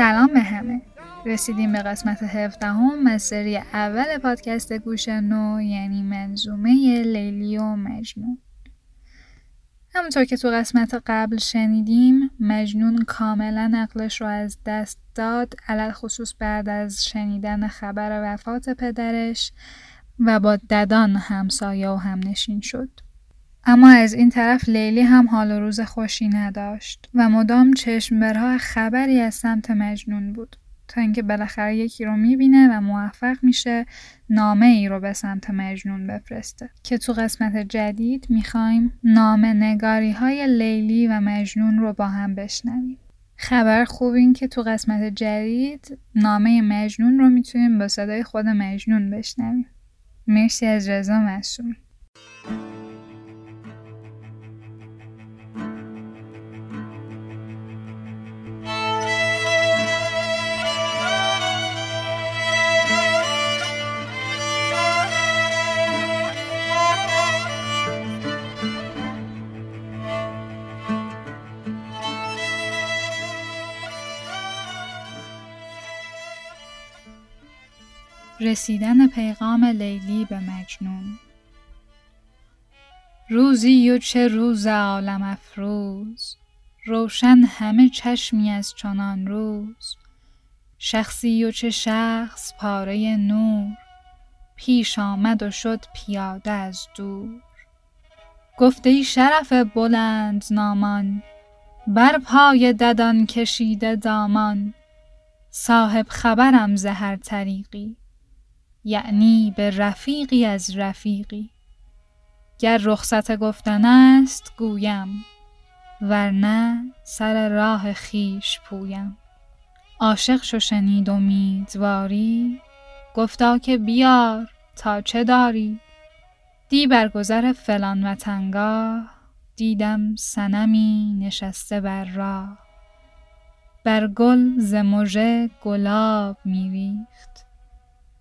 سلام به همه. رسیدیم به قسمت هفدهم از سری اول پادکست گوش نو یعنی منظومه لیلی و مجنون. همونطور که تو قسمت قبل شنیدیم مجنون کاملا عقلش رو از دست داد علل خصوص بعد از شنیدن خبر وفات پدرش و با ددان همسایه و همنشین شد. اما از این طرف لیلی هم حال و روز خوشی نداشت و مدام چشم برها خبری از سمت مجنون بود تا اینکه بالاخره یکی رو می‌بینه و موفق میشه نامه ای رو به سمت مجنون بفرسته. که تو قسمت جدید می‌خوایم نامه نگاری های لیلی و مجنون رو با هم بشنویم. خبر خوب این که تو قسمت جدید نامه مجنون رو می‌تونیم با صدای خود مجنون بشنویم. مرسی از رضا مسئول رسیدن پیغام لیلی به مجنون. روزی و چه روز عالم افروز روشن همه چشمی از چنان روز. شخصی و چه شخص پاره نور پیش آمد و شد پیاده از دور. گفته ای شرف بلند نامان بر پای ددان کشیده دامان. صاحب خبرم ز هر طریقی. یعنی به رفیقی از رفیقی. گر رخصت گفتن است گویم ورنه سر راه خیش پویم. عاشق شو شنید امیدواری گفتا که بیار تا چه داری. دی بر گذر فلان وطنگاه دیدم سنمی نشسته بر راه. بر گل ز گلاب میریخت.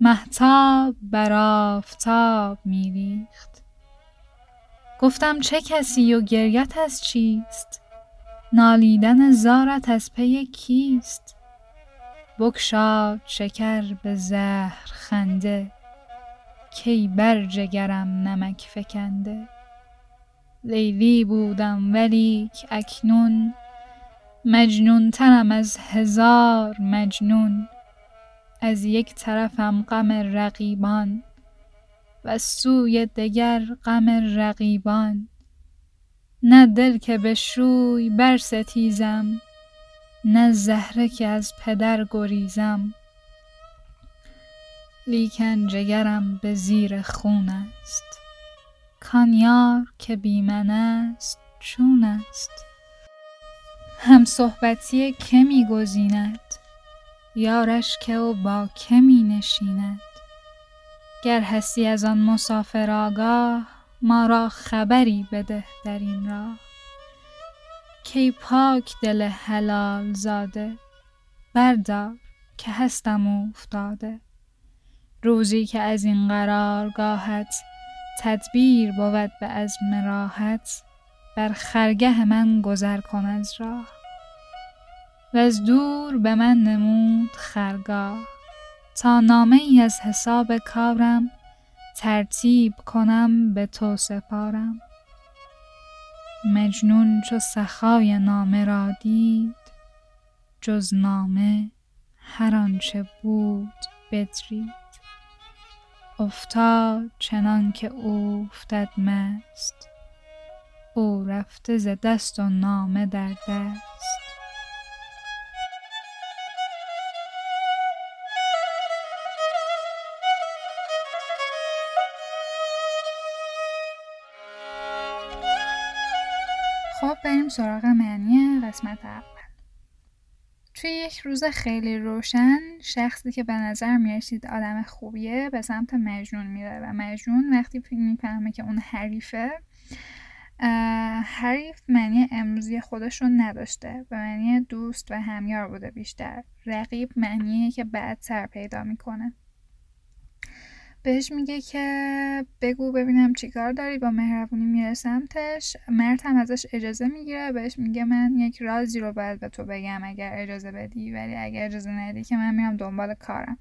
محتاب بر آفتاب میریخت. گفتم چه کسی و گریت از چیست؟ نالیدن زارت از پی کیست؟ بگشاد شکر به زهر خنده کی بر جگرم نمک فکنده. لیلی بودم ولیک اکنون مجنون ترم از هزار مجنون. از یک طرفم غم رقیبان و سوی دگر غم رقیبان. نه دل که به شوی برستیزم نه زهره که از پدر گریزم. لیکن جگرم به زیر خون است. کان یار که بی من است چون است. هم صحبتی که می گزیند. یارش که او با که می نشیند گر هستی از آن مسافر آگاه ما را خبری بده در این راه. کی پاک دل حلال زاده بردار که هستم افتاده روزی که از این قرارگاهت تدبیر بود به عزم راحت بر خرگه من گذر کن از راه. و از دور به من نمود خرگاه. تا نامه ای از حساب کارم ترتیب کنم به تو سپارم. مجنون چو سخای نامه را دید جز نامه هر آنچه بود بدرید. افتاد چنان که اوفتد مست او رفته ز دست و نامه در دست. سراغ معنی قسمت اول. توی یک روز خیلی روشن شخصی که به نظر می‌رسید آدم خوبیه به سمت مجنون میره و مجنون وقتی می‌فهمه که اون حریفه حریف معنی امروزی خودش رو نداشته. به معنی دوست و همیار بوده بیشتر. رقیب معنیه که بعد سر پیدا می‌کنه. بهش میگه که بگو ببینم چیکار داری با مهربونی میره سمتش. مرد هم ازش اجازه می‌گیره بهش میگه من یک رازی رو باید به تو بگم اگر اجازه بدی ولی اگر اجازه ندی که من میرم دنبال کارم.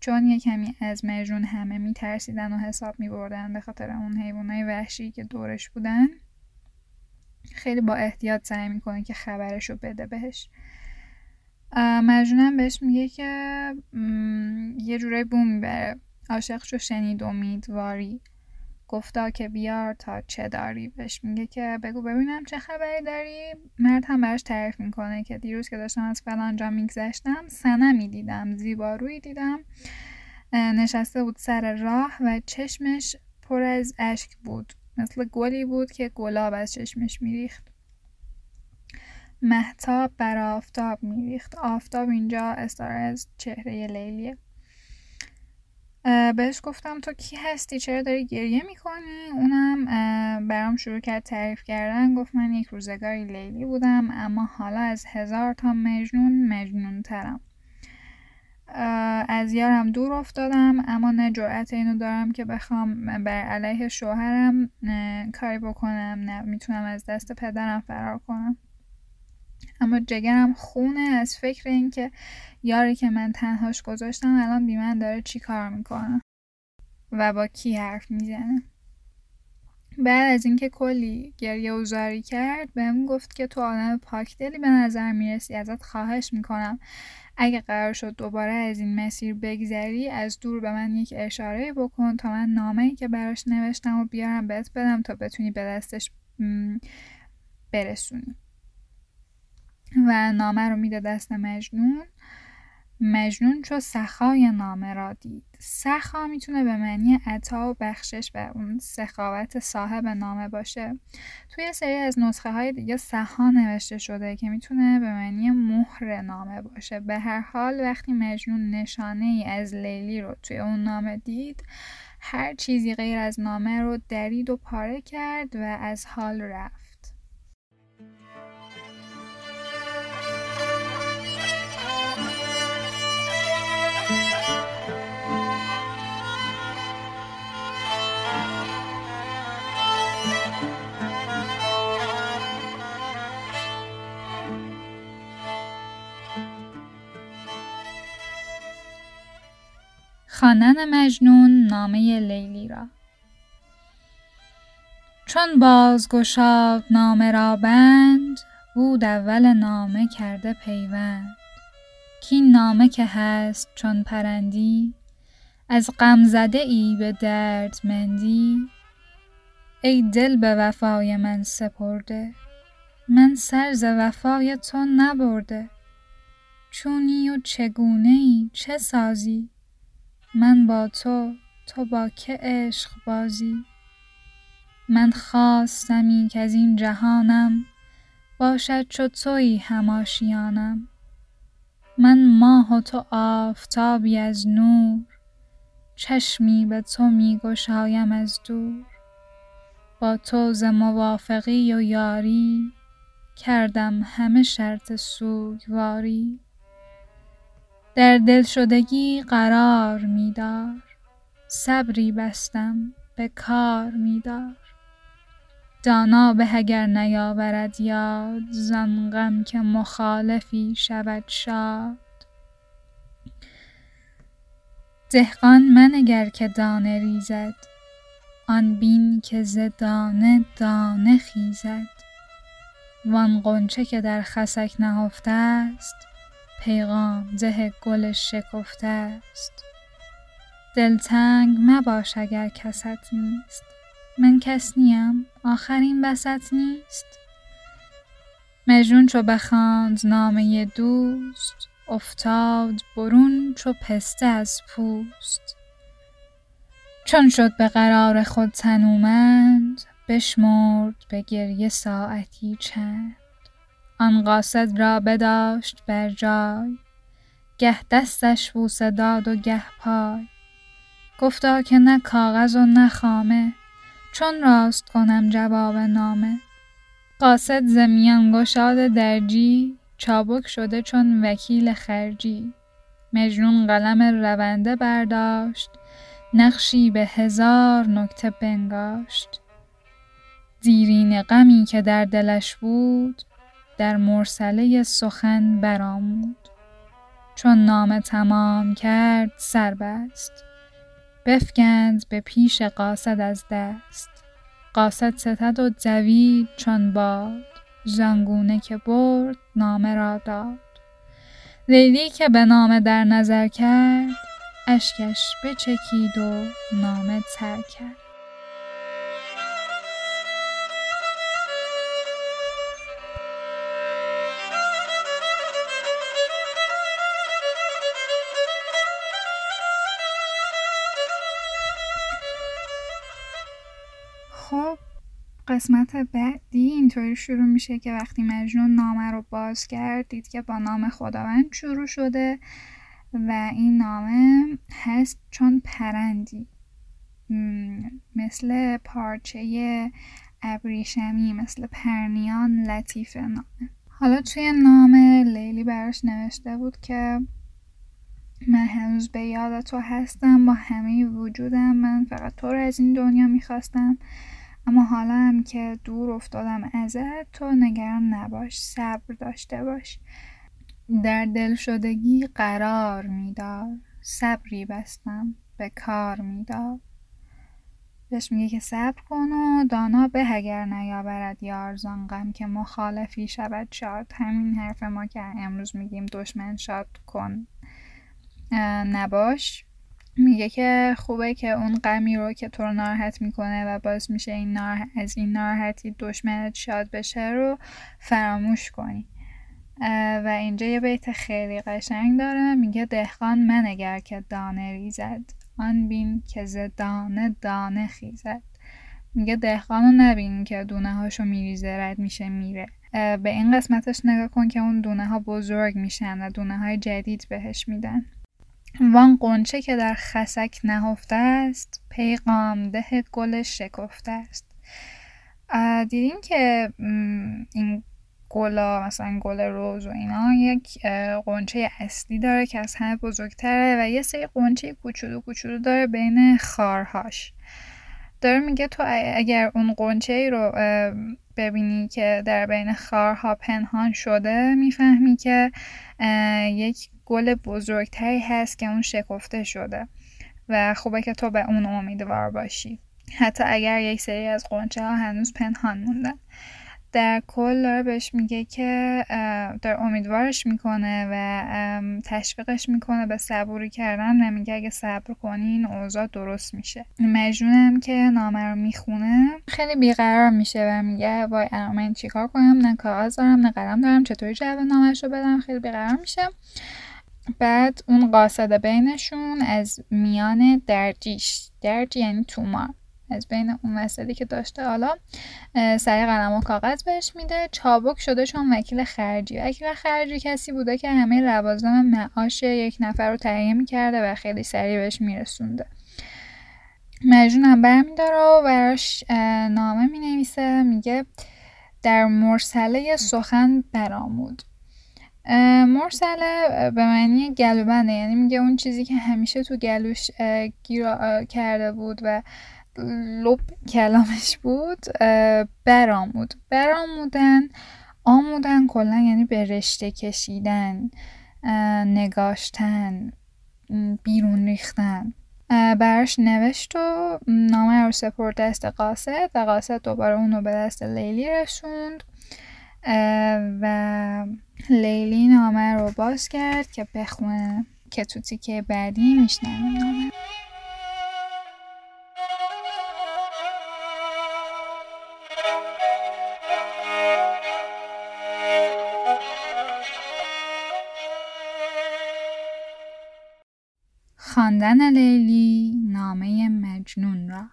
چون یه کمی از مجنون همه میترسیدن و حساب میبردن به خاطر اون حیوانای وحشی که دورش بودن خیلی با احتیاط سعی می‌کنه که خبرش رو بده بهش. مجنونم بهش میگه که یه جورای بوم می‌بره. عاشق شو شنید امیدواری. گفتا که بیار تا چه داری؟ بهش میگه که بگو ببینم چه خبری داری. مرد هم براش تعریف می‌کنه که دیروز که داشتم از فلان جا میگذشتم سنمی دیدم زیبارویی دیدم. نشسته بود سر راه و چشمش پر از اشک بود. مثل گلی بود که گلاب از چشمش میریخت. محتاب بر آفتاب میریخت. آفتاب اینجا استاره از چهره لیلیه. بهش گفتم تو کی هستی؟ چرا داری گریه می‌کنی؟ اونم برام شروع کرد تعریف کردن گفت من یک روزگاری لیلی بودم اما حالا از هزار تا مجنون مجنون ترم از یارم دور افتادم اما نه جرأت اینو دارم که بخوام بر علیه شوهرم کاری بکنم نه می‌تونم از دست پدرم فرار کنم. اما جگرم خونه از فکر اینکه یاری که من تنهاش گذاشتم الان بی من داره چی کار می‌کنه و با کی حرف می‌زنه. بعد از اینکه کلی گریه و زاری کرد بهم گفت که تو آدم پاکدلی به نظر می‌رسی ازت خواهش می‌کنم. اگه قرار شد دوباره از این مسیر بگذری از دور به من یک اشاره بکن تا من نامه که براش نوشتم و بیارم بهت بدم تا بتونی به دستش برسونی. و نامه رو میده دست مجنون. مجنون چو سخای نامه را دید. سخا می‌تونه به معنی عطا و بخشش و اون سخاوت صاحب نامه باشه. توی سری از نسخه های دیگه سخا نوشته شده که می‌تونه به معنی مهر نامه باشه. به هر حال وقتی مجنون نشانه ای از لیلی رو توی اون نامه دید هر چیزی غیر از نامه رو درید و پاره کرد و از حال رفت. خواندن مجنون نامه لیلی را. چون بازگشاد نامه را بند بود اول نامه کرده پیوند. کین نامه که هست چون پرندی از غم زده ای به درد مندی. ای دل به وفای من سپرده من سر ز وفای تو نبرده. چونی و چگونه ای چه سازی؟ من با تو تو با که عشق بازی. من خواستمی از این جهانم باشد چو تویی هم آشیانم من ماه و تو آفتابی از نور چشمی به تو می گشایم از دور. با تو ز موافقی و یاری کردم همه شرط سوگواری. در دلشدگی قرار می دار صبری بستم به کار می دار دانا به اگر نیاورد یاد زان غم که مخالفی شود شاد. دهقان منگر که دانه ریزد آن بین که ز دانه دانه خیزد. وان غنچه که در خسک نهفته است پیغام زه گل شکفته است. دلتنگ مباش اگر کست نیست. من کس نیم آخرین بسط نیست. مجنون چو بخواند نامه دوست افتاد برون چو پسته از پوست. چون شد به قرار خود تنومند بشمرد به گریه ساعتی چند. آن قاصد را بداشت بر جای گه دستش بوسه داد و گه پای. گفتا که نه کاغذ و نه خامه چون راست کنم جواب نامه. قاصد ز میان گشاد درجی چابک شده چون وکیل خرجی. مجنون قلم رونده برداشت نقشی به هزار نکته بنگاشت. دیرین غمی که در دلش بود در مرسله سخن برآمود چون نامه تمام کرد سر بست. بفکند به پیش قاصد از دست. قاصد ستد و دوید چون باد. زانگونه که برد نامه را داد. لیلی که به نامه در نظر کرد اشکش بچکید و نامه تر کرد. قسمت بعدی اینطوری شروع میشه که وقتی مجنون نامه رو باز کرد دید که با نام خداوند شروع شده و این نامه هست چون پرندی. مثل پارچه ابریشمی مثل پرنیان لطیف نامه. حالا توی نامه لیلی براش نوشته بود که من هنوز به یاد تو هستم با همه وجودم من فقط تو رو از این دنیا می‌خواستم. اما حالا هم که دور افتادم ازت تو نگران نباش صبر داشته باش. در دل شدگی قرار میدار. صبری بستم به کار میدار. بهش میگه که صبر کن و دانا به اگر نیاورد یار غم که مخالفی شود شاد. همین حرف ما که امروز میگیم دشمن شاد کن. نباش. میگه که خوبه که اون غمی رو که تو رو ناراحت می‌کنه و باز میشه این از این ناراحتی دشمنت شاد بشه رو فراموش کنی. و اینجا یه بیت خیلی قشنگ داره. میگه دهقان منگر که دانه ریزد آن بین که ز دانه دانه خیزد. میگه دهقان رو نبین که دونه هاشو میریزه رد میشه میره. به این قسمتش نگاه کن که اون دونه ها بزرگ میشن و دونه های جدید بهش میدن. وان قنچه که در خسک نهفته است پیغام ده گل شکفته است. دیدیم که این گلا مثلا گل روز و اینا یک قنچه اصلی داره که از همه بزرگتره و یه سری قنچه کوچولو کوچولو داره بین خارهاش. داره میگه تو اگر اون قنچه رو ببینی که در بین خارها پنهان شده می‌فهمی که یک گل بزرگتری هست که اون شکفته شده و خوبه که تو به اون امیدوار باشی. حتی اگر یک سری از قنچه ها هنوز پنهان موندن. در کل داره بهش میگه که در امیدوارش می‌کنه و تشویقش می‌کنه به صبوری کردن. و میگه اگه صبر کنی این اوضاع درست میشه. مجنونم که نامه رو می‌خونه. خیلی بیقرار میشه و میگه وای من چیکار کنم؟ نه کاغذ دارم نه قلم دارم چطوری جواب نامش رو بدم؟ خیلی بیقرار میشه. بعد اون قاصد بینشون از میان درجیش درج یعنی تومار. از بین اون مسئله که داشته. حالا سری قلم و کاغذ بهش میده. چابک شده چون وکیل خرجی. وکیل خرجی کسی بوده که همه لوازم معاش یک نفر رو تهیه می‌کرده و خیلی سریع بهش میرسونده. مجنون هم برمیداره و براش نامه می‌نویسه. میگه در مرسله سخن برآمود مرسله به معنی گلوبنده. یعنی میگه اون چیزی که همیشه تو گلوش گیر کرده بود و لب کلامش بود برآمود برآمودن آمودن کلا یعنی به رشته کشیدن نگاشتن بیرون ریختن. براش نوشت و نامه رو سپرد دست قاصد و قاصد دوباره اونو به دست لیلی رسوند. و لیلی نامه رو باز کرد که بخونه که تو تیکه بعدی میشنم نامه خواندن لیلی نامه مجنون را.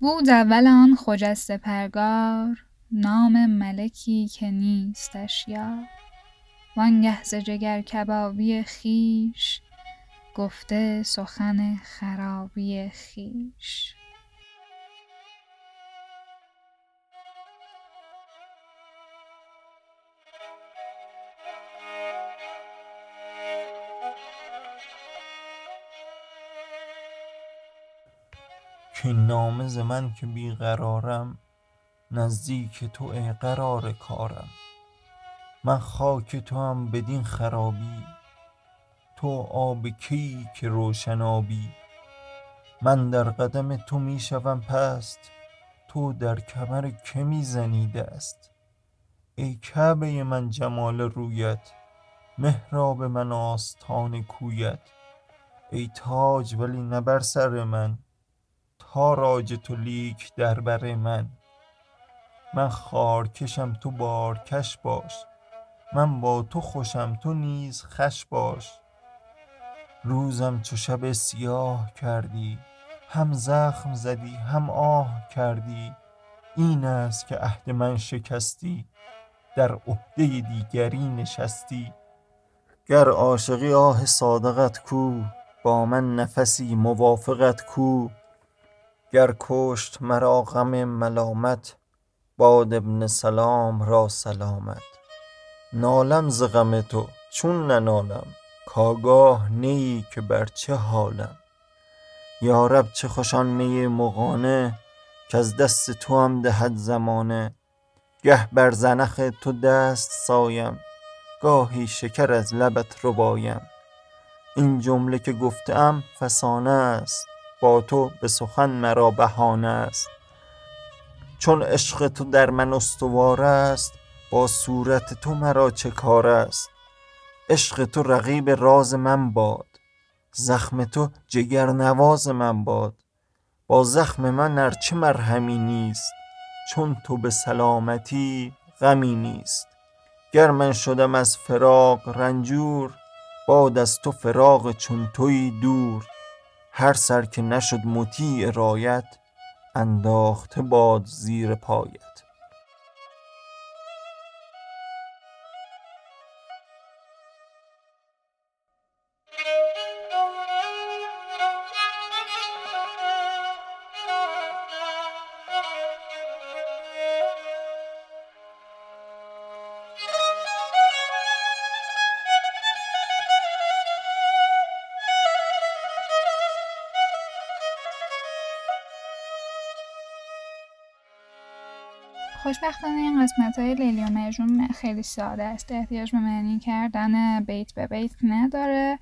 بود اول آن خجسته پرگار نام ملکی که نیستش یار. وانگه ز جگر کبابی خویش گفته سخن خرابی خویش. که نامز من که بیقرارم نزدیک تو ای قرار کارم. من خاک تو هم بدین خرابی تو آب کی که روشنابی. من در قدم تو می شوم پست تو در کمر که می زنی دست ای کعبه من جمال رویت محراب من آستان کویت. ای تاج ولی نه بر سر من تاراج تو لیک در بر من. من خارکشم تو بارکش باش. من با تو خوشم تو نیز خش باش. روزم چو شب سیاه کردی هم زخم زدی هم آه کردی. این است که عهد من شکستی در عهده دیگری نشستی. گر عاشقی آه صادقت کو با من نفسی موافقت کو. گر کشت مرا غم ملامت باد ابن سلام را سلامت. نالم ز غم تو چون ننالم؟ کآگاه نه ای که بر چه حالم؟ یا رب چه خوش آن می مغانه کز دست توام دهد زمانه؟ گه بر زنخ تو دست سایم گاهی شکر از لبت ربایم. این جمله که گفته ام فسانه است. با تو به سخن مرا بهانه است. چون عشق تو در من استوار است با صورت تو مرا چه کار است؟ عشق تو رقیب راز من باد زخم تو جگرنواز من باد. با زخم من ار چه مرهمی نیست چون تو به سلامتی غمی نیست. گر من شدم از فراق رنجور باد از تو فراق چون تویی دور. هر سر که نشد مطیع رایت انداخته باد زیر پایت. خوشبختانه این قسمت های لیلی و مجنون خیلی ساده است. احتیاج به معنی کردن بیت به بیت نداره.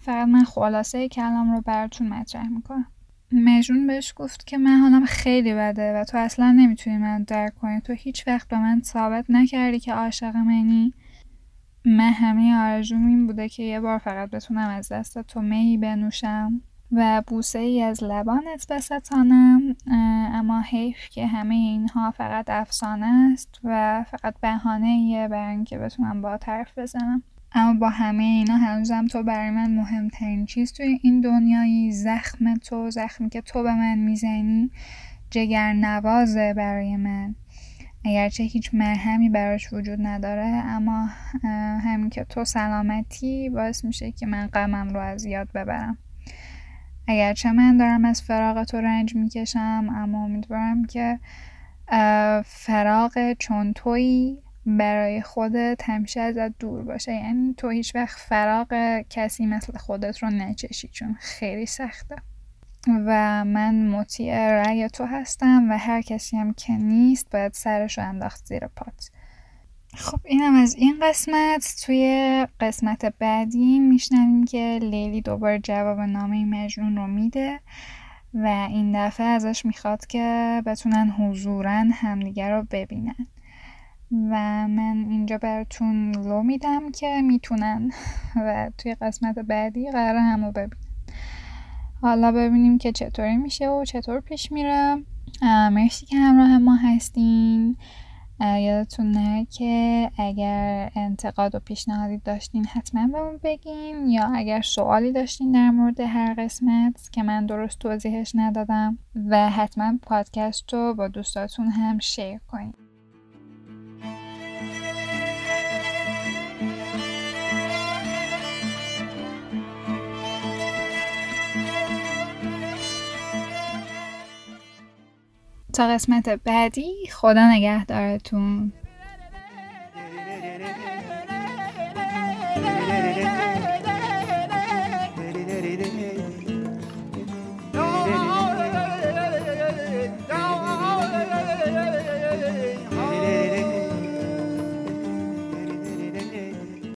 فقط من خلاصه کلام رو براتون مطرح می‌کنم. مجنون بهش گفت که من حالم خیلی بده و تو اصلا نمی‌تونی من درک کنی. تو هیچ وقت به من ثابت نکردی که عاشق منی. من همه آرزوم این بوده که یه بار فقط بتونم از دست تو مهی بنوشم. و بوسه ای از لبانت بستانم اما حیف که همه اینها فقط افسانه است و فقط بهانه ایه برای اینکه بتونم با طرف بزنم. اما با همه اینا هنوزم تو برای من مهمترین چیز توی این دنیایی زخم تو زخمی که تو به من می‌زنی جگر نوازه برای من. اگرچه هیچ مرهمی براش وجود نداره اما همین که تو سلامتی باعث میشه که من غمم رو از یاد ببرم. اگرچه من دارم از فراغ تو رنج می‌کشم اما امیدوارم که فراغ چون تویی برای خودت همیشه ازت دور باشه. یعنی تو هیچ وقت فراغ کسی مثل خودت رو نچشی چون خیلی سخته. و من مطیع رأی تو هستم و هر کسی هم که نیست باید سرش رو انداخت زیر پات. خب اینم از این قسمت. توی قسمت بعدی میشنویم که لیلی دوباره جواب نامه مجنون رو میده و این دفعه ازش می‌خواد که بتونن حضورا همدیگه رو ببینن. و من اینجا براتون لو میدم که می‌تونن و توی قسمت بعدی قرار همو ببینن. حالا ببینیم که چطوری میشه و چطور پیش میره. مرسی که همراه ما هستین. یادتون نره که اگر انتقاد و پیشنهادی داشتین حتما بهمون بگین یا اگر سوالی داشتین در مورد هر قسمت که من درست توضیحش ندادم و حتما پادکست رو با دوستاتون هم شیر کنین. قسمت بعدی خدا نگهدارتون.